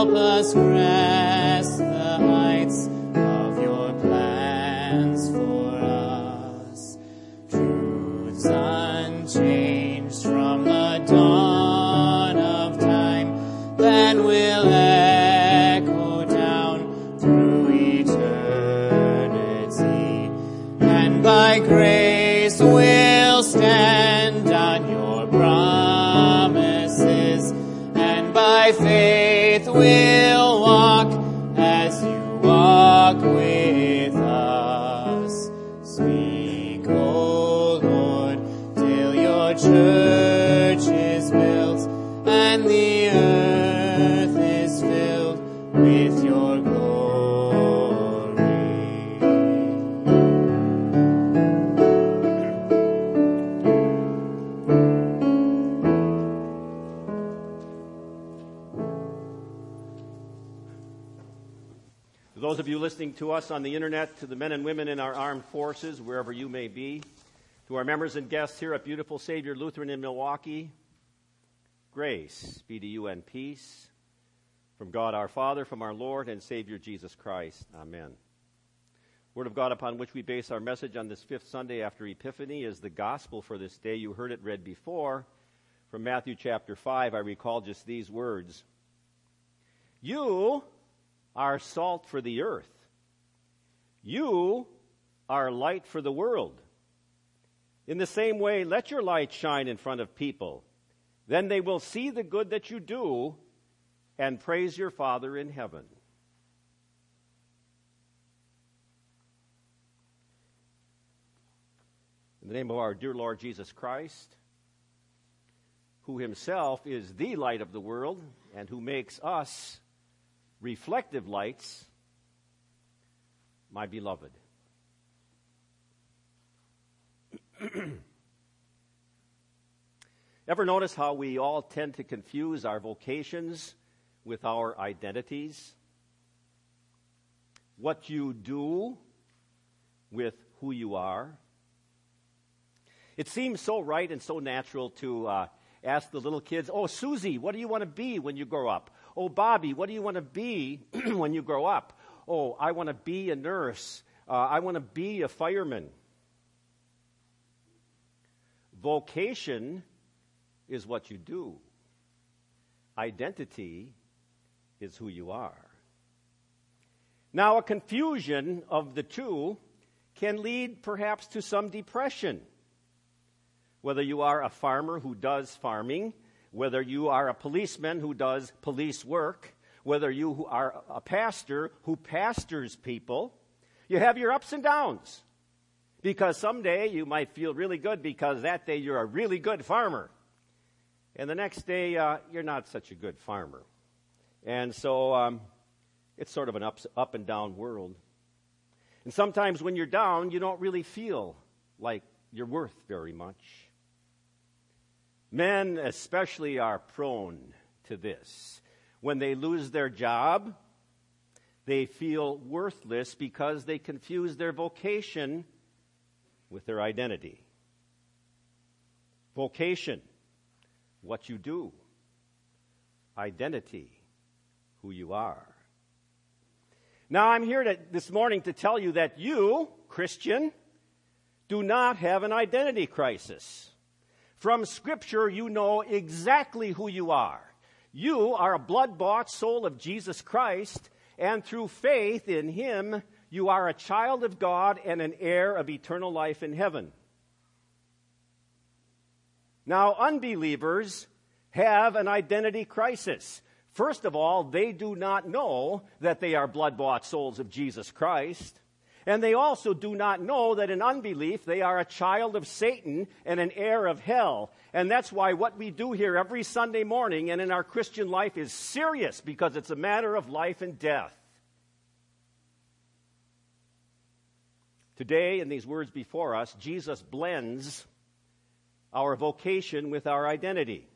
help us grasp church is built and the earth is filled with your glory. Those of you listening to us on the internet, to the men and women in our armed forces, wherever you may be, to our members and guests here at Beautiful Savior Lutheran in Milwaukee, grace be to you and peace from God our Father, from our Lord and Savior Jesus Christ. Amen. Word of God upon which we base our message on this fifth Sunday after Epiphany is the gospel for this day. You heard it read before from Matthew chapter 5. I recall just these words You are salt for the earth. You are light for the world. In the same way, let your light shine in front of people. Then they will see the good that you do and praise your Father in heaven. In the name of our dear Lord Jesus Christ, who himself is the light of the world and who makes us reflective lights, my beloved. Ever notice how we all tend to confuse our vocations with our identities? What you do with who you are? It seems so right and so natural to uh, ask the little kids, Oh, Susie, what do you want to be when you grow up? Oh, Bobby, what do you want to be when you grow up? Oh, I want to be a nurse. Uh, I want to be a fireman. Vocation is what you do, identity is who you are. Now, a confusion of the two can lead perhaps to some depression. Whether you are a farmer who does farming, whether you are a policeman who does police work, whether you are a pastor who pastors people, you have your ups and downs. Because someday you might feel really good because that day you're a really good farmer. And the next day uh, you're not such a good farmer. And so um, it's sort of an up, up and down world. And sometimes when you're down, you don't really feel like you're worth very much. Men, especially, are prone to this. When they lose their job, they feel worthless because they confuse their vocation with their identity. Vocation, what you do. Identity, who you are. Now, I'm here to, this morning to tell you that you, Christian, do not have an identity crisis. From Scripture, you know exactly who you are. You are a blood bought soul of Jesus Christ, and through faith in Him, you are a child of God and an heir of eternal life in heaven. Now, unbelievers have an identity crisis. First of all, they do not know that they are blood bought souls of Jesus Christ. And they also do not know that in unbelief they are a child of Satan and an heir of hell. And that's why what we do here every Sunday morning and in our Christian life is serious because it's a matter of life and death. Today, in these words before us, Jesus blends our vocation with our identity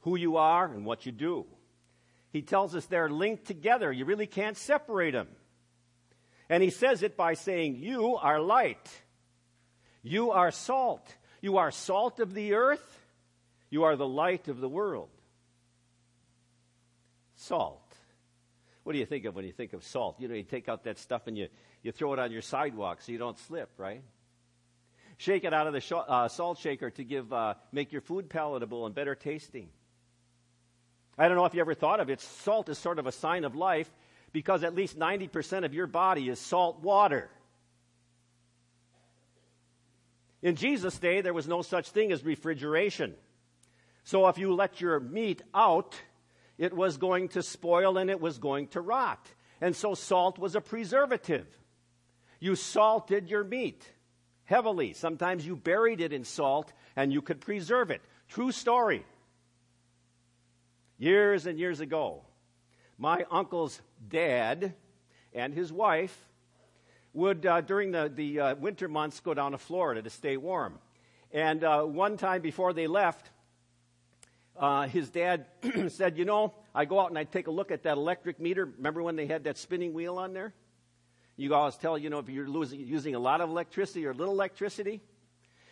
who you are and what you do. He tells us they're linked together. You really can't separate them. And he says it by saying, You are light. You are salt. You are salt of the earth. You are the light of the world. salt. What do you think of when you think of salt? You know, you take out that stuff and you, you throw it on your sidewalk so you don't slip, right? Shake it out of the sh- uh, salt shaker to give, uh, make your food palatable and better tasting. I don't know if you ever thought of it. Salt is sort of a sign of life because at least 90% of your body is salt water. In Jesus' day, there was no such thing as refrigeration. So if you let your meat out, it was going to spoil and it was going to rot. And so salt was a preservative. You salted your meat heavily. Sometimes you buried it in salt and you could preserve it. True story. Years and years ago, my uncle's dad and his wife would, uh, during the, the uh, winter months, go down to Florida to stay warm. And uh, one time before they left, uh, his dad said, You know, I go out and I take a look at that electric meter. Remember when they had that spinning wheel on there? You always tell, you know, if you're losing, using a lot of electricity or little electricity.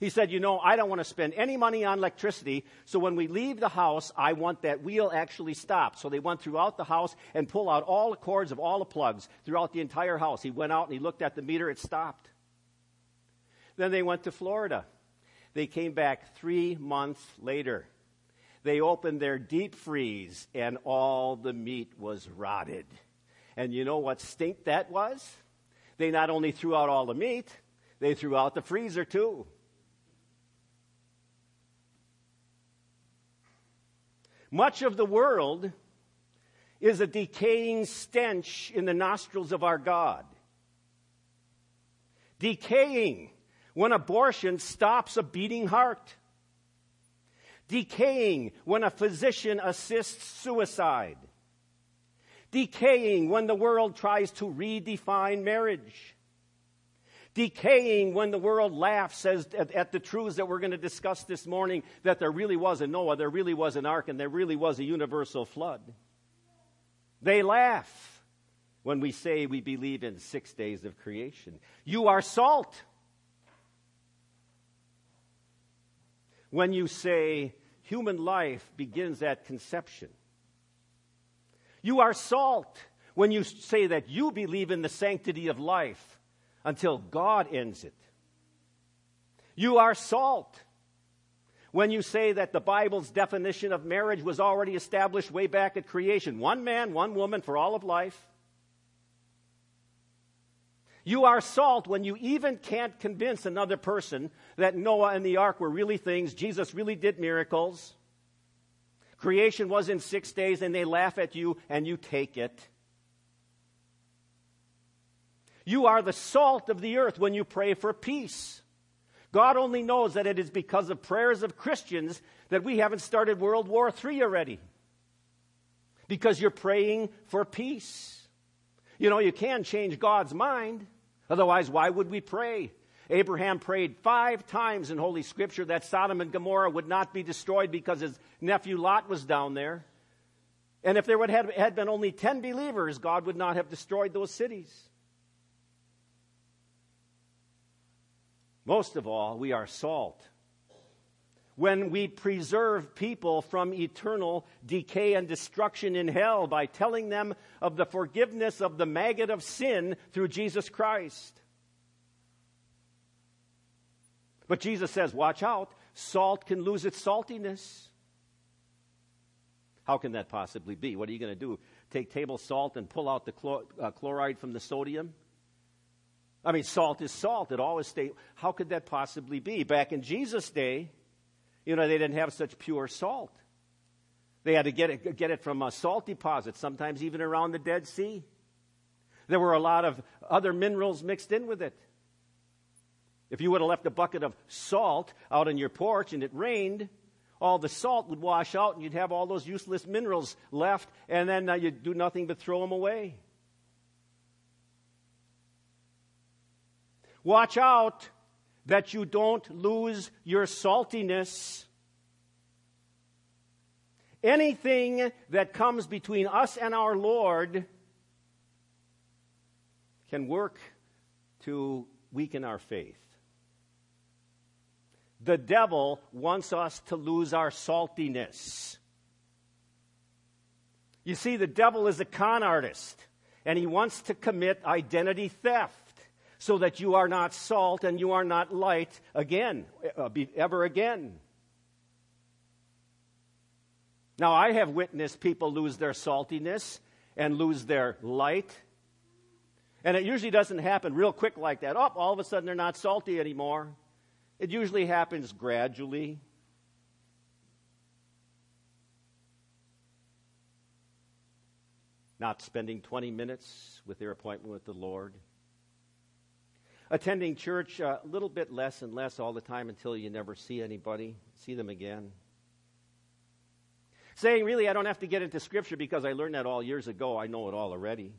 He said, You know, I don't want to spend any money on electricity, so when we leave the house, I want that wheel actually stopped. So they went throughout the house and pulled out all the cords of all the plugs throughout the entire house. He went out and he looked at the meter, it stopped. Then they went to Florida. They came back three months later. They opened their deep freeze, and all the meat was rotted. And you know what stink that was? They not only threw out all the meat, they threw out the freezer too. Much of the world is a decaying stench in the nostrils of our God. Decaying when abortion stops a beating heart. Decaying when a physician assists suicide. Decaying when the world tries to redefine marriage decaying when the world laughs at, at the truths that we're going to discuss this morning that there really was a Noah, there really was an ark, and there really was a universal flood. They laugh when we say we believe in six days of creation. You are salt. When you say human life begins at conception. You are salt when you say that you believe in the sanctity of life until God ends it. You are salt. When you say that the Bible's definition of marriage was already established way back at creation one man, one woman for all of life. You are salt when you even can't convince another person that Noah and the ark were really things, Jesus really did miracles. Creation was in six days, and they laugh at you, and you take it. You are the salt of the earth when you pray for peace. God only knows that it is because of prayers of Christians that we haven't started World War III already. Because you're praying for peace. You know, you can change God's mind. Otherwise, why would we pray? Abraham prayed five times in Holy Scripture that Sodom and Gomorrah would not be destroyed because his nephew Lot was down there. And if there would have had been only 10 believers, God would not have destroyed those cities. Most of all, we are salt. When we preserve people from eternal decay and destruction in hell by telling them of the forgiveness of the maggot of sin through Jesus Christ. But Jesus says, watch out, salt can lose its saltiness. How can that possibly be? What are you going to do? Take table salt and pull out the chlor- uh, chloride from the sodium? I mean, salt is salt. It always stays. How could that possibly be? Back in Jesus' day, you know, they didn't have such pure salt. They had to get it, get it from a salt deposit, sometimes even around the Dead Sea. There were a lot of other minerals mixed in with it. If you would have left a bucket of salt out on your porch and it rained, all the salt would wash out and you'd have all those useless minerals left, and then uh, you'd do nothing but throw them away. Watch out that you don't lose your saltiness. Anything that comes between us and our Lord can work to weaken our faith. The devil wants us to lose our saltiness. You see, the devil is a con artist, and he wants to commit identity theft so that you are not salt and you are not light again, uh, ever again. Now, I have witnessed people lose their saltiness and lose their light. And it usually doesn't happen real quick like that. Oh, all of a sudden they're not salty anymore. It usually happens gradually. not spending 20 minutes with their appointment with the Lord, attending church a little bit less and less all the time until you never see anybody, see them again. Saying, really, I don't have to get into Scripture because I learned that all years ago. I know it all already.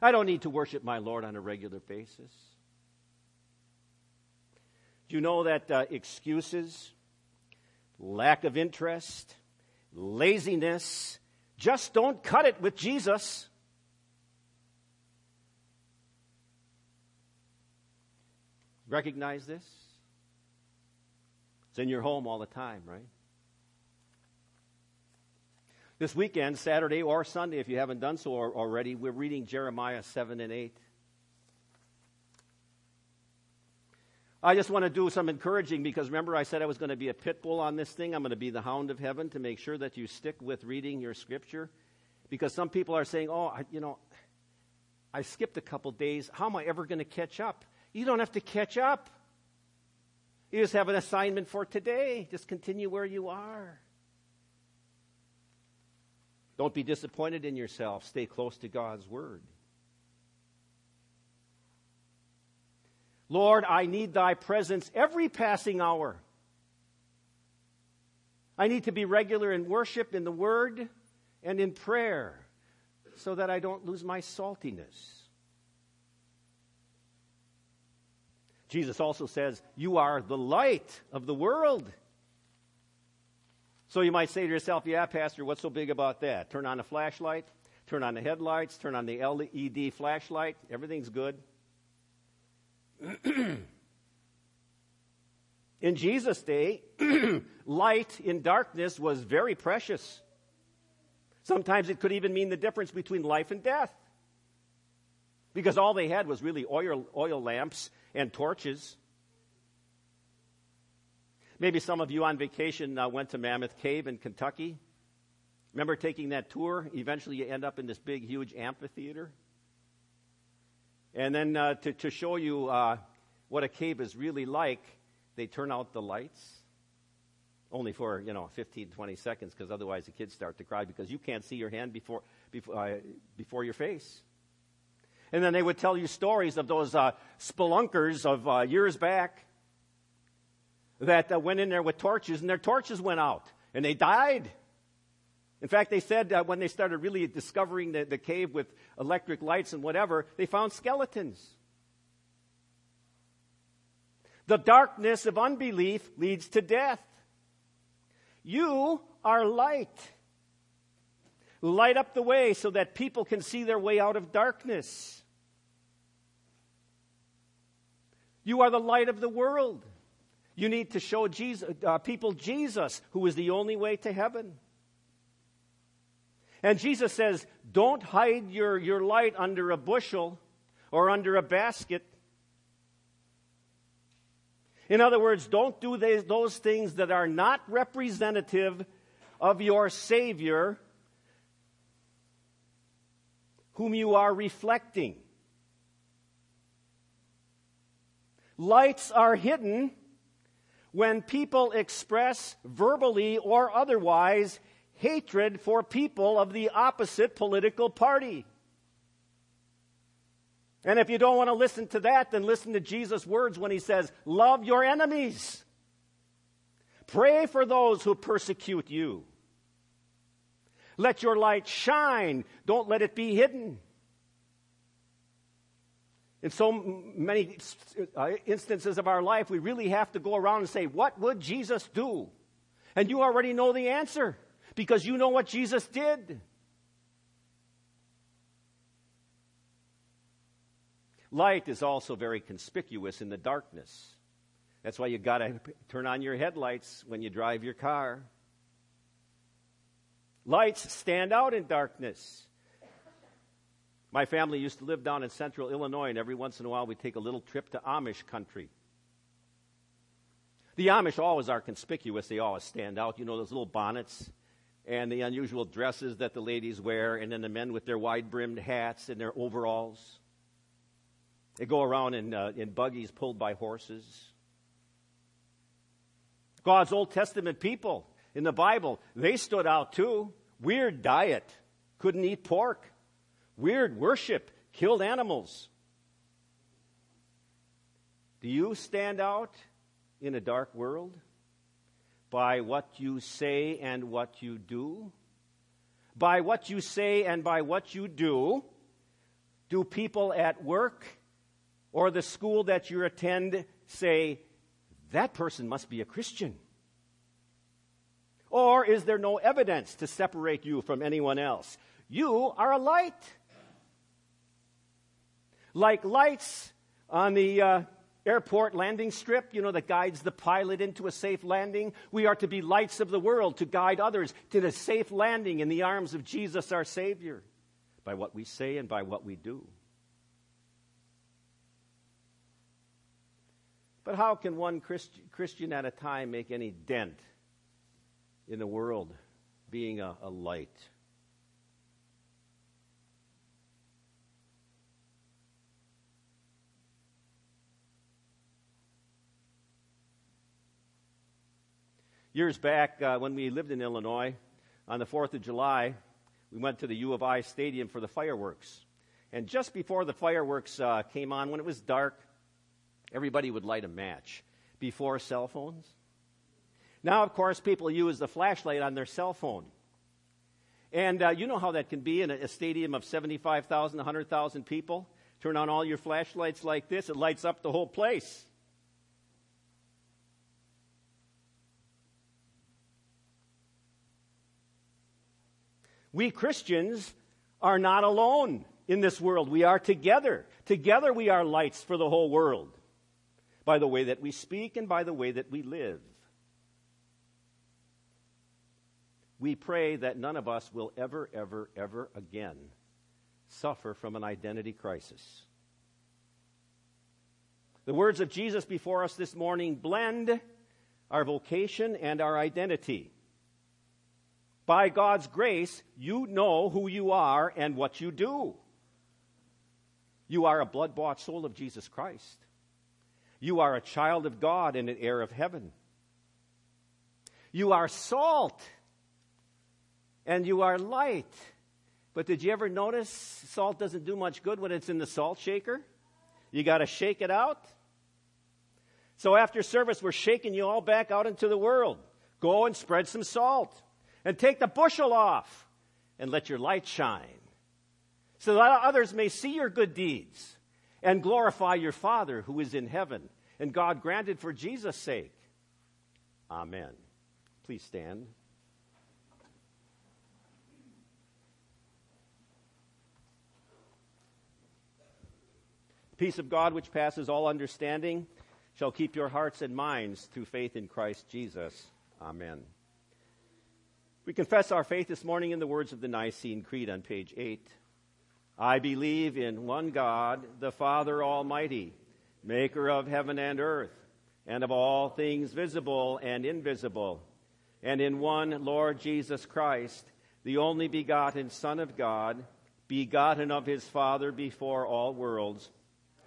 I don't need to worship my Lord on a regular basis. Do you know that uh, excuses lack of interest, laziness. Just don't cut it with Jesus. Recognize this? It's in your home all the time, right? This weekend, Saturday or Sunday, if you haven't done so already, we're reading Jeremiah 7 and 8. I just want to do some encouraging because remember, I said I was going to be a pit bull on this thing. I'm going to be the hound of heaven to make sure that you stick with reading your scripture. Because some people are saying, oh, I, you know, I skipped a couple days. How am I ever going to catch up? You don't have to catch up. You just have an assignment for today. Just continue where you are. Don't be disappointed in yourself. Stay close to God's word. Lord, I need thy presence every passing hour. I need to be regular in worship, in the word, and in prayer so that I don't lose my saltiness. Jesus also says, You are the light of the world. So you might say to yourself, Yeah, Pastor, what's so big about that? Turn on a flashlight, turn on the headlights, turn on the LED flashlight, everything's good. in Jesus' day, light in darkness was very precious. Sometimes it could even mean the difference between life and death. Because all they had was really oil, oil lamps and torches. Maybe some of you on vacation uh, went to Mammoth Cave in Kentucky. Remember taking that tour? Eventually, you end up in this big, huge amphitheater. And then uh, to, to show you uh, what a cave is really like, they turn out the lights. Only for, you know, 15, 20 seconds, because otherwise the kids start to cry because you can't see your hand before, before, uh, before your face. And then they would tell you stories of those uh, spelunkers of uh, years back that uh, went in there with torches, and their torches went out, and they died. In fact, they said that when they started really discovering the, the cave with electric lights and whatever, they found skeletons. The darkness of unbelief leads to death. You are light. Light up the way so that people can see their way out of darkness. You are the light of the world. You need to show Jesus, uh, people Jesus, who is the only way to heaven. And Jesus says, don't hide your, your light under a bushel or under a basket. In other words, don't do those things that are not representative of your Savior, whom you are reflecting. Lights are hidden when people express verbally or otherwise hatred for people of the opposite political party. And if you don't want to listen to that, then listen to Jesus' words when he says, Love your enemies. Pray for those who persecute you. Let your light shine. Don't let it be hidden. In so many uh, instances of our life, we really have to go around and say, What would Jesus do? And you already know the answer because you know what Jesus did. Light is also very conspicuous in the darkness. That's why you got to turn on your headlights when you drive your car. Lights stand out in darkness. My family used to live down in central Illinois, and every once in a while we'd take a little trip to Amish country. The Amish always are conspicuous, they always stand out. You know, those little bonnets and the unusual dresses that the ladies wear, and then the men with their wide brimmed hats and their overalls. They go around in, uh, in buggies pulled by horses. God's Old Testament people in the Bible, they stood out too. Weird diet, couldn't eat pork. Weird worship, killed animals. Do you stand out in a dark world? By what you say and what you do? By what you say and by what you do, do people at work or the school that you attend say, that person must be a Christian? Or is there no evidence to separate you from anyone else? You are a light. Like lights on the uh, airport landing strip, you know, that guides the pilot into a safe landing. We are to be lights of the world to guide others to the safe landing in the arms of Jesus our Savior by what we say and by what we do. But how can one Christ- Christian at a time make any dent in the world being a, a light? Years back, uh, when we lived in Illinois, on the 4th of July, we went to the U of I Stadium for the fireworks. And just before the fireworks uh, came on, when it was dark, everybody would light a match before cell phones. Now, of course, people use the flashlight on their cell phone. And uh, you know how that can be in a, a stadium of 75,000, 100,000 people. Turn on all your flashlights like this, it lights up the whole place. We Christians are not alone in this world. We are together. Together we are lights for the whole world by the way that we speak and by the way that we live. We pray that none of us will ever, ever, ever again suffer from an identity crisis. The words of Jesus before us this morning blend our vocation and our identity. By God's grace, you know who you are and what you do. You are a blood bought soul of Jesus Christ. You are a child of God and an heir of heaven. You are salt and you are light. But did you ever notice salt doesn't do much good when it's in the salt shaker? You got to shake it out. So after service, we're shaking you all back out into the world. Go and spread some salt and take the bushel off and let your light shine so that others may see your good deeds and glorify your Father who is in heaven. And God granted for Jesus' sake. Amen. Please stand. peace of God, which passes all understanding, shall keep your hearts and minds through faith in Christ Jesus. Amen. We confess our faith this morning in the words of the Nicene Creed on page 8. I believe in one God, the Father Almighty, maker of heaven and earth, and of all things visible and invisible, and in one Lord Jesus Christ, the only begotten Son of God, begotten of his Father before all worlds,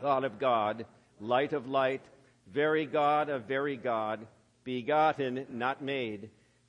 God of God, light of light, very God of very God, begotten, not made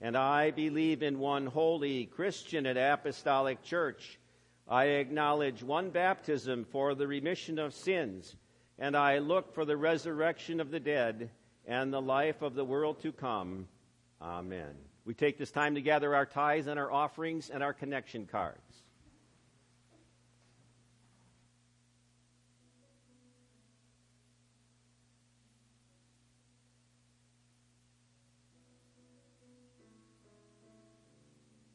And I believe in one holy Christian and apostolic church. I acknowledge one baptism for the remission of sins, and I look for the resurrection of the dead and the life of the world to come. Amen. We take this time to gather our tithes and our offerings and our connection cards.